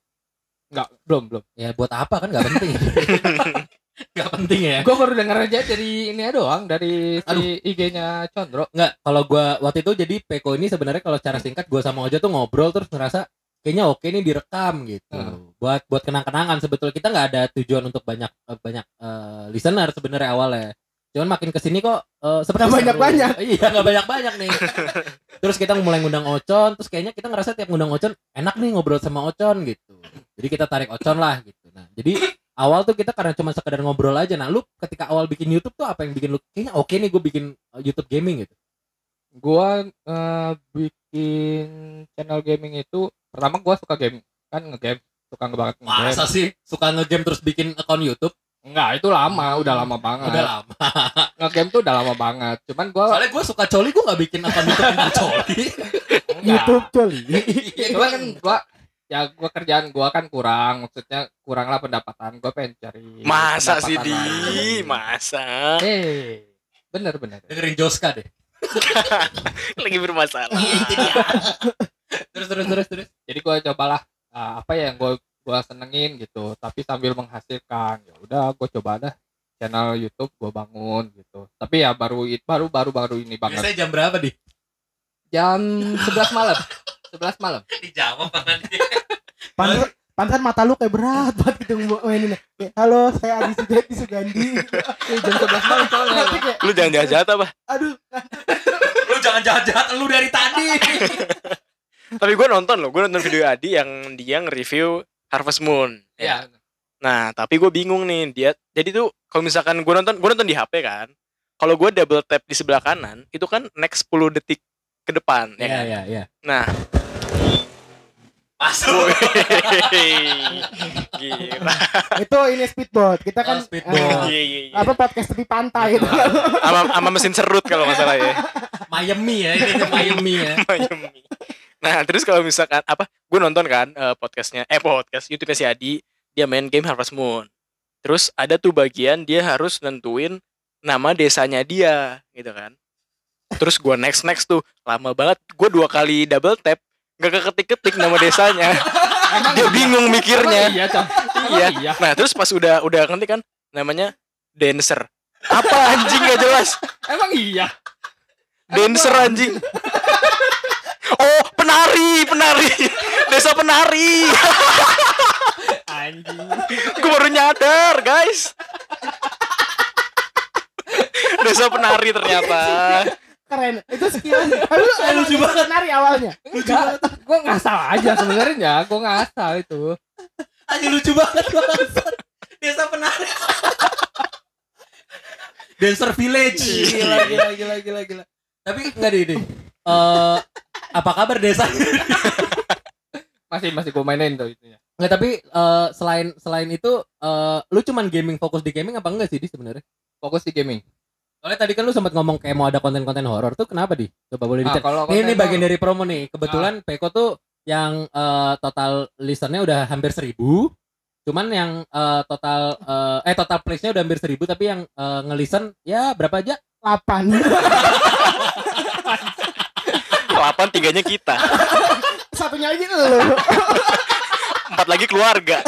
Enggak, belum, belum. Ya buat apa kan nggak penting. Nggak penting ya. Gue baru denger aja dari ini doang, dari si. IG-nya Condro. Nggak, kalau gua waktu itu jadi Peko ini sebenarnya kalau secara singkat gua sama Oja tuh ngobrol terus ngerasa kayaknya oke nih direkam gitu. Hmm. Buat buat kenang-kenangan sebetulnya kita nggak ada tujuan untuk banyak eh, banyak eh, listener sebenarnya awalnya. Cuman makin ke sini kok eh, seperti banyak-banyak. Iya, nggak banyak-banyak nih. terus kita mulai ngundang Ocon, terus kayaknya kita ngerasa tiap ngundang Ocon enak nih ngobrol sama Ocon gitu. Jadi kita tarik Ocon lah gitu. Nah, jadi awal tuh kita karena cuma sekedar ngobrol aja. Nah, lu ketika awal bikin YouTube tuh apa yang bikin lu kayaknya oke nih gue bikin eh, YouTube gaming gitu. Gua eh, bikin channel gaming itu pertama gua suka game kan ngegame suka banget ngegame. Masa sih suka ngegame terus bikin akun YouTube? Enggak, itu lama, udah lama banget. Udah lama. Ngegame tuh udah lama banget. Cuman gua Soalnya gue suka coli, gue gak bikin akun YouTube tentang coli. YouTube coli. Cuman kan gua ya gua kerjaan gua kan kurang, maksudnya kurang lah pendapatan. Gua pengen cari Masa sih di? Masa? Eh, bener bener. dengerin Joska deh. Lagi bermasalah. Terus terus terus terus. Jadi gua cobalah ah, apa ya yang gua gua senengin gitu, tapi sambil menghasilkan. Ya udah gua coba dah channel YouTube gua bangun gitu. Tapi ya baru baru baru baru ini banget. Biasanya jam berapa di? Jam 11 malam. 11 malam. Dijawab apa nanti? Pantesan, pantesan mata lu kayak berat banget gitu mainin. Kayak, Halo, saya Adi Sugandi Sugandi. Eh, jam 11 malam soalnya. Kayak, Lu jangan jahat-jahat apa? aduh, lu jangan jahat-jahat lu dari tadi. Tapi gue nonton loh, gue nonton video Adi yang dia nge-review Harvest Moon. Ya. Nah, tapi gue bingung nih dia. Jadi tuh kalau misalkan gue nonton, gue nonton di HP kan. Kalau gue double tap di sebelah kanan, itu kan next 10 detik ke depan, ya Iya kan? iya iya. Nah, Masuk. Gila. itu ini speedboat kita kan Oh, speedboat. eh, Iya, iya, iya. apa podcast tepi pantai itu Sama, sama mesin serut kalau nggak salah ya. Miami ya, ini Miami ya. Miami. Nah, terus kalau misalkan apa? Gue nonton kan eh, podcastnya, eh podcast YouTube si Adi, dia main game Harvest Moon. Terus ada tuh bagian dia harus nentuin nama desanya dia, gitu kan. Terus gue next next tuh lama banget. Gue dua kali double tap, nggak keketik-ketik nama desanya. dia bingung mikirnya. Emang iya. Iya. Emang iya. Nah, terus pas udah udah ngerti kan namanya dancer. Apa anjing gak jelas? Emang iya. Dancer anjing. Oh, penari, penari. Desa penari. Anjing. Gue baru nyadar, guys. Desa penari ternyata. Keren itu tapi lu Eh, lucu banget. nari awalnya Enggak, gue ngasal aja sebenarnya. Gue ngasal itu. Aja lucu banget bangsat. Desa penari. Dancer Village. Gila, gila, gila, gila, gila. Tapi enggak deh, deh. Eh, apa kabar desa? Masih masih gue mainin tuh itunya. Enggak, tapi eh, selain selain itu eh, lu cuman gaming fokus di gaming apa enggak sih di sebenarnya? Fokus di gaming. Soalnya tadi kan lu sempat ngomong kayak mau ada konten-konten horor tuh kenapa di? Coba boleh Nah, dicek. kalau Ini, ini bagian dari promo nih. Kebetulan Peko tuh yang eh, total listenernya udah hampir seribu. Cuman yang eh, total eh, eh total place-nya udah hampir seribu tapi yang eh, ngelisten ya berapa aja? 8 Delapan tiganya kita, satunya lagi lu empat lagi keluarga.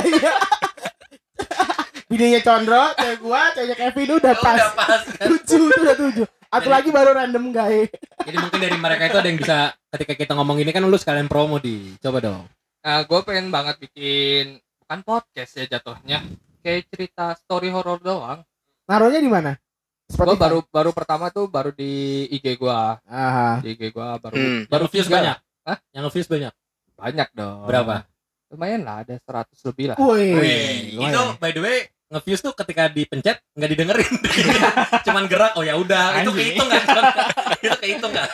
Videonya Condro cewek gua ceweknya Kevin udah pas Udah pas. kan? tujuh itu udah tujuh atau lagi baru random guys Jadi mungkin dari mereka itu ada yang bisa ketika kita ngomong ini kan lu sekalian promo di. Coba dong. Nah, gue pengen banget bikin bukan podcast ya jatuhnya. Kayak cerita story horor doang. naruhnya di mana Gue baru baru pertama tuh baru di IG gua. Aha. Di IG gua baru Hmm. baru views banyak. Hah? Yang views banyak. Banyak dong. Berapa? Lumayan lah, ada 100 lebih lah. Wih, Wih, itu by the way nge-views tuh ketika dipencet nggak didengerin. Cuman gerak oh ya udah, itu kehitung kan? itu kehitung kan?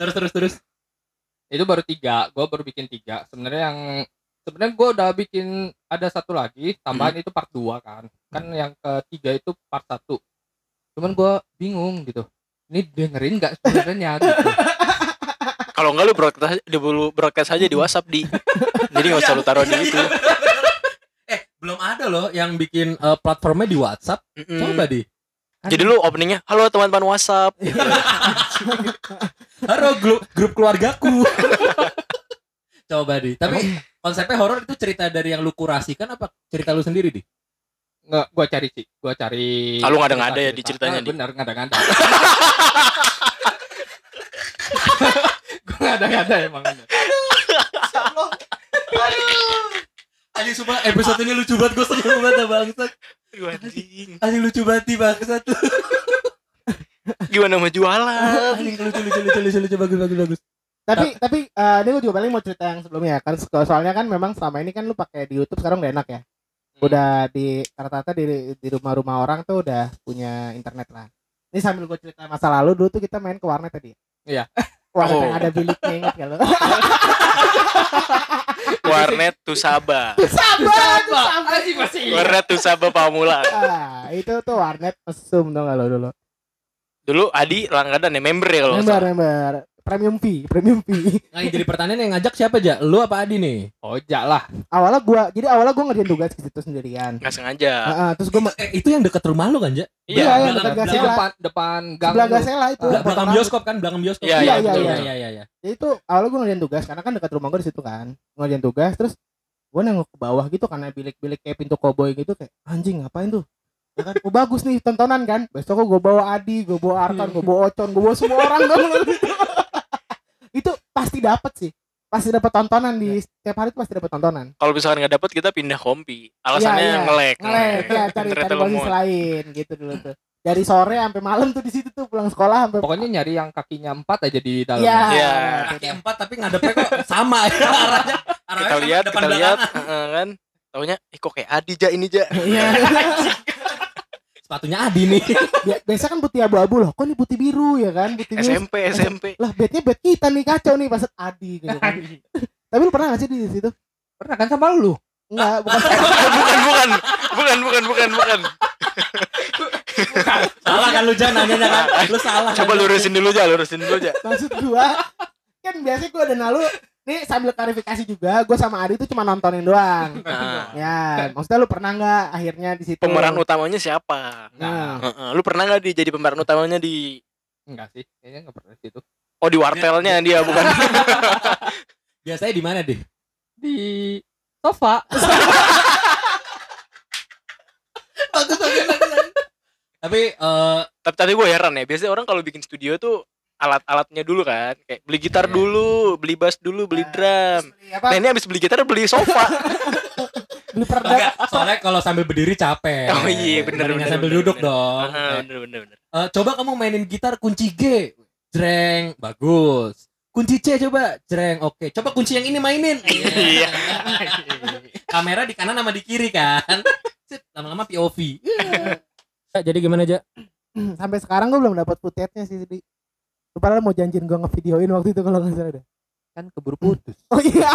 terus terus terus. Itu baru tiga. Gue baru bikin tiga. Sebenarnya yang sebenarnya gue udah bikin ada satu lagi tambahan itu part 2 kan. Kan yang ketiga itu part 1. Cuman gue bingung gitu. Ini dengerin nggak sebenarnya gitu. Kalau enggak lu broadcast dulu broadcast aja di WhatsApp di. Jadi nggak usah lu taruh di itu. Belum ada loh yang bikin eh, platformnya di WhatsApp. Mm-mm. Coba di. Jadi lu openingnya, halo teman-teman WhatsApp. Halo grup, grup keluargaku. Coba di. Tapi konsepnya horor itu cerita dari yang lu kurasikan apa cerita lu sendiri di? Nggak, gue cari sih. Gue cari. Ah, lu ngada-ngada ya di cerita. ceritanya, Ah, Di? Bener, ngada-ngada. gue ngada-ngada emang. Anjing sumpah episode ini lucu banget gue seneng banget bangsat. Anjing. Anjing lucu banget nih bangsat. Gimana mau jualan? Anjing lucu lucu lucu lucu lucu bagus bagus bagus. tapi tapi eh, ini gue juga paling mau cerita yang sebelumnya kan so- soalnya kan memang selama ini kan lu pakai di YouTube sekarang udah enak ya udah di rata-rata di di rumah-rumah orang tuh udah punya internet lah ini sambil gue cerita masa lalu dulu tuh kita main ke warnet tadi Iya. Warnet Oh. yang ada biliknya inget gak lu Warnet Tusaba. sabar Anjing masih ingat. Warnet Tusaba Pamulang. ah itu tuh warnet mesum dong lo dulu Dulu Adi langganan ya member ya kalau member member premium fee premium fee Nah, jadi pertanyaan yang ngajak siapa aja? Lu apa Adi nih? Ojak lah. awalnya gua jadi awalnya gua ngerjain tugas ke situ sendirian Nggak sengaja. Ah, ah, terus gua Eh, itu yang dekat rumah lu kan, Ja? Iya, Iya. yang dekat belakang- Di Gasela. depan depan gang. sebelah. Gasela itu belakang rambut. bioskop kan, belakang bioskop. Iya, iya, iya, iya, iya, iya. iya, iya, iya. Jadi itu awalnya gue ngerjain tugas karena kan dekat rumah gue di situ kan ngerjain tugas terus gue nengok ke bawah gitu karena bilik-bilik kayak pintu koboi gitu kayak anjing ngapain tuh ya kan oh, bagus nih tontonan kan besok gue bawa Adi gue bawa Arkan gue bawa Ocon gue bawa semua orang dong itu pasti dapat sih pasti dapat tontonan di setiap hari itu pasti dapat tontonan Kalau misalkan nggak dapet kita pindah kompi. Alasannya Iya, iya. ngelek. ngelek ya cari cari posisi lain gitu dulu tuh dari sore sampai malam tuh di situ tuh pulang sekolah sampai Pokoknya nyari yang kakinya empat aja di dalam. Iya. Iya. Kaki empat tapi ngadepnya kok sama ya arahnya. Arahnya Kita lihat, depan kita lihat, belakang. heeh, kan. Taunya, eh kok kayak Adi ja ini ja. Iya. Sepatunya Adi nih. Bia- biasa kan putih abu-abu loh kok ini putih biru ya kan putih biru SMP, SMP. lah bednya bed kita nih kacau nih pas Adi gitu kan Tapi lu pernah gak sih di situ? Pernah kan sama lu? Enggak, bukan. bukan bukan bukan bukan bukan bukan Salah kan lu jangan nanyanya kan. Lu salah kan. coba lurusin dulu aja lurusin dulu aja Maksud gua kan biasanya gua dan Nalu nih sambil klarifikasi juga, gua sama Adi tuh cuma nontonin doang. Nah, Ya, maksudnya lu pernah nggak akhirnya di situ? pemeran utamanya siapa Nah, Heeh, lu pernah nggak di jadi pemeran utamanya di Enggak sih, kayaknya enggak pernah di situ. oh di wartelnya dia bukan Biasanya di mana, deh? Di sofa. Tapi eh tapi tadi gue heran ya biasanya orang kalau bikin studio tuh alat-alatnya dulu kan kayak beli gitar Iya. dulu beli bass dulu beli drum beli apa? nah ini abis beli gitar beli sofa Beli perda. enggak, soalnya kalau sambil berdiri capek. Oh iya, bener, bener, sambil bener, duduk bener. dong. Bener bener bener Eh, coba kamu mainin gitar kunci G. Jreng, bagus. Kunci C coba, jreng. Oke, coba kunci yang ini mainin. Iya. Kamera di kanan sama di kiri kan. Lama-lama POV. Ya, Jadi gimana aja? Sampai sekarang gua belum dapat footage-nya sih. Di. Lu padahal mau janjiin gua ngevideoin waktu itu kalau nggak salah deh. Kan keburu putus. Oh iya,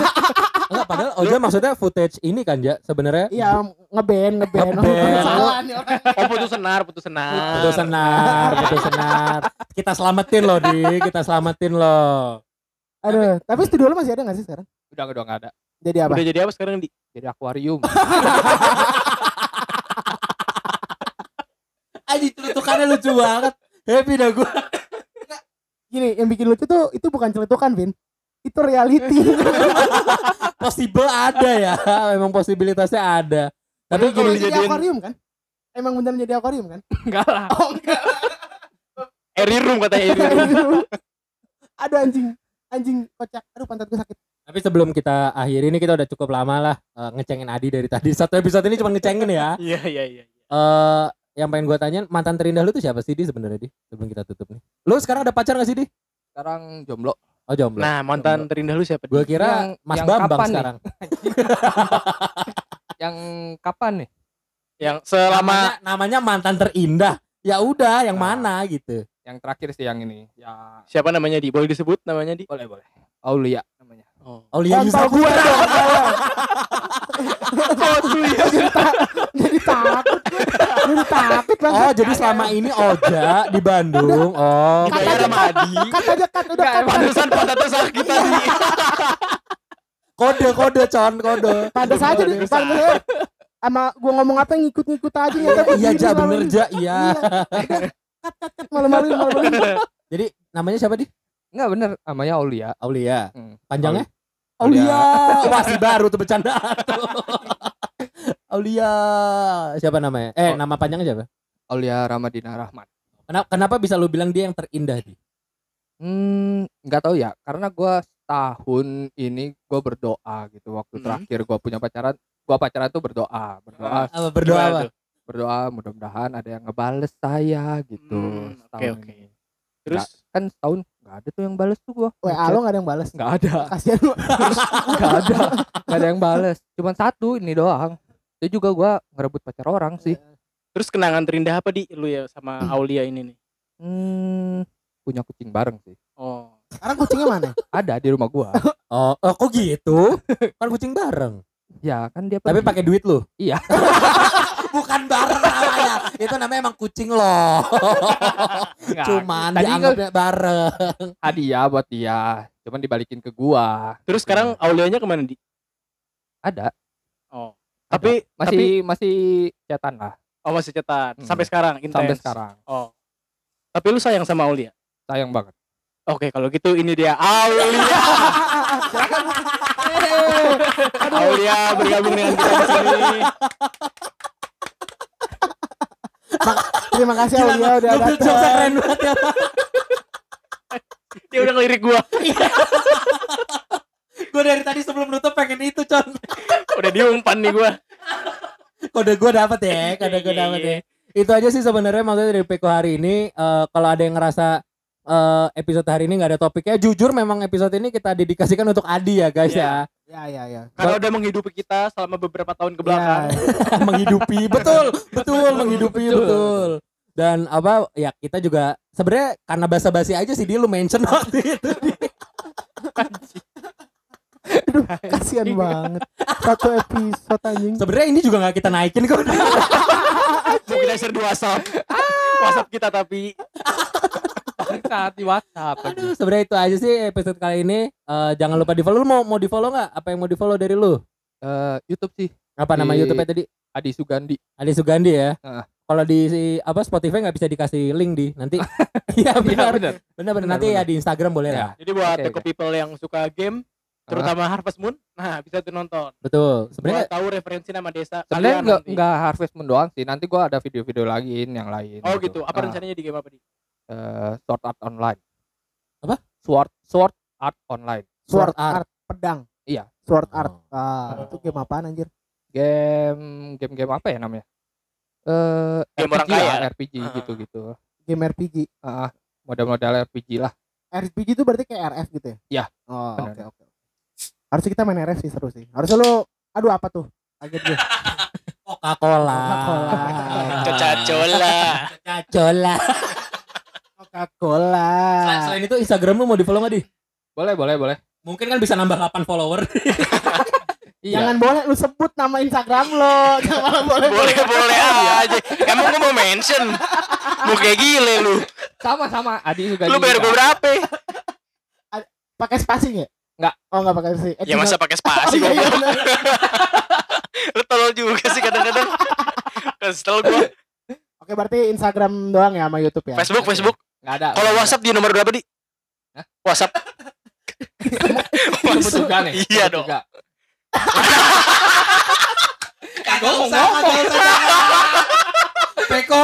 Enggak, padahal Oja maksudnya footage ini kan, Ja, sebenarnya. iya ngeband, ngeband. Ngeband. Salah nih orang. oh putus senar putus senar Betul senar, betul senar. Kita selamatin loh, Di. Kita selamatin loh. Aduh, tapi studio lu masih ada nggak sih sekarang? Udah udah enggak ada. Jadi apa? udah jadi apa sekarang di Jadi akuarium. Aji celutukannya lucu banget. Happy dah gue. Gini, yang bikin lucu tuh itu bukan celetukan, Vin. Itu reality. Possible ada ya. Memang posibilitasnya ada. Tapi Kalau gini, jadi dijadiin- akuarium kan? Emang beneran jadi akuarium kan? Enggak lah. Oh enggak. Airy room katanya airy room Aduh anjing, anjing kocak. Aduh pantat gue sakit. tapi sebelum kita akhiri ini kita udah cukup lama lah eh, ngecengin Adi dari tadi. Satu episode ini cuma ngecengin ya. iya iya iya Eh yang pengen gue tanyain mantan terindah lu tuh siapa sih di sebenarnya di sebelum kita tutup nih. Lu sekarang ada pacar gak sih di? Sekarang jomblo. Oh jomblo. nah mantan terindah lu siapa gue kira Yang- Mas yang Bambang kapan nih? sekarang. Yang kapan nih? yang selama namanya, namanya mantan terindah. Ya udah, yang Ah. mana gitu. Yang terakhir sih yang ini. Ya siapa namanya di boleh disebut namanya di boleh boleh. Aulia namanya. Oh Aulia Kontol Yusaku. gue dong. Jadi ta- jadi takut. Jadi takut banget. Oh, jadi selama ini Oja di Bandung. Oh. dibayar sama Adi aja kat udah kat. pantesan pantatnya sakit tadi Kode kode con kode. Pantes aja di aja. Sama gua ngomong apa ngikut-ngikut aja ya kan. Iya ja bener ja iya. Kat kat kat malu-maluin malu-maluin. Jadi namanya siapa di? Enggak bener namanya Aulia. Aulia. Hmm. Panjangnya? Aulia. Aulia. Wah, si baru tuh bercanda tuh. Aulia. Siapa namanya? Eh, Oh. nama panjangnya siapa? Aulia Ramadina Rahmat. Kenapa, kenapa bisa lu bilang dia yang terindah di? Hmm, nggak tahu ya, karena gua tahun ini gua berdoa gitu. Waktu Hmm. terakhir gua punya pacaran, gua pacaran tuh berdoa, berdoa, Apa berdoa apa? berdoa mudah-mudahan ada yang ngebales saya gitu. Hmm, oke, oke. ini. terus Kan setahun nggak ada tuh yang bales tuh gua. WA lo gak ada yang balas. nggak ada, Kasihan lu. nggak ada, nggak ada yang bales. Cuman satu ini doang. Itu juga gua ngerebut pacar orang sih. terus kenangan terindah apa di lu ya sama Aulia ini nih Hmm, punya kucing bareng sih. oh Sekarang kucingnya mana? Ada di rumah gua. Oh, oh, kok gitu? Kan kucing bareng. ya kan dia Tapi pakai duit lu. Iya. Bukan bareng. Itu namanya emang kucing loh. Cuman tadi dianggapnya bareng. hadiah buat dia. Cuman dibalikin ke gua. terus sekarang Aulianya ke mana di Ada. oh ada. tapi masih tapi masih cetan lah oh masih cetan Hmm. sampai sekarang intens sampai sekarang. oh tapi lu sayang sama Aulia Sayang banget. Oke, kalau gitu ini dia Aulia. Aulia bergabung dengan kita di sini. Terima kasih Gila, Aulia udah Jokesnya datang. keren banget ya. Dia udah ngelirik gua. Gue dari tadi sebelum nutup pengen itu, Con. Udah diumpan nih gua. Kode gue dapet ya, kode gue Iya, dapet iya. ya. Itu aja sih sebenarnya maksudnya dari Peko hari ini. eh, kalau ada yang ngerasa eh, episode hari ini nggak ada topiknya, jujur memang episode ini kita dedikasikan untuk Adi ya guys Iya. Ya ya ya. Karena udah menghidupi kita selama beberapa tahun ke belakang. Ya, ya. menghidupi, betul, betul, menghidupi, Betul. betul. Dan apa ya kita juga sebenarnya karena basa-basi aja sih dia lu mention waktu itu. Aduh, kasihan banget. Satu episode anjing. Sebenarnya ini juga nggak kita naikin kok. Mau kita share di WhatsApp. WhatsApp kita tapi saat di WhatsApp. Aduh, sebenarnya itu aja sih episode kali ini. Eh, jangan lupa di follow. Lu mau mau di follow nggak? Apa yang mau di follow dari lu? Eh, YouTube sih Apa nama Di- YouTube-nya tadi? Adi Sugandi. Adi Sugandi ya. Heeh. Kalau di si- apa Spotify nggak bisa dikasih link di nanti. Iya Iya benar. benar. Benar benar Benar, nanti ya benar. di Instagram boleh Ya. lah. jadi buat the oke. people yang suka game terutama Harvest Moon nah bisa tuh nonton Betul. Sebenarnya tahu referensi nama desa Sebenarnya kalian enggak nanti. enggak Harvest Moon doang sih. Nanti gua ada video-video lagi yang lain. oh gitu apa Ah, rencananya di game apa di eh, Sword Art Online. Apa? Sword Sword Art Online. Sword Sword art. art. pedang. Iya. Sword Oh. art. Ah, itu game apaan anjir? Game game-game apa ya namanya? Eh Game RPG orang kaya. lah, RPG Ah. gitu-gitu. Game RPG. Ah, model-model RPG lah. RPG itu berarti kayak RF gitu ya? Iya. Oh, oke oke. Harusnya kita main RF sih seru sih. Harusnya lu aduh apa tuh? Kaget gue. Coca-Cola. Coca-Cola. Coca-Cola Coca-Cola. Coca-Cola. Selain, selain itu Instagram lu mau di follow nggak di? Boleh, boleh, boleh. Mungkin kan bisa nambah 8 follower. Iya. Jangan boleh lu sebut nama Instagram lo. Jangan boleh boleh boleh aja emang gua mau mention mau kayak gile lu sama-sama Adi Sugandi. lu bayar gua berapa Pakai spasi nggak? Nggak. Oh nggak pakai spasi. Eh, ya masa pakai spasi Iya, iya, lu tolol juga sih kadang-kadang kesel gua Oke berarti Instagram doang ya sama YouTube ya. Facebook Oke. Facebook Enggak ada. kalau WhatsApp di nomor berapa di Hah? WhatsApp juga. Iya dong. Kagak usah, usah. Peko.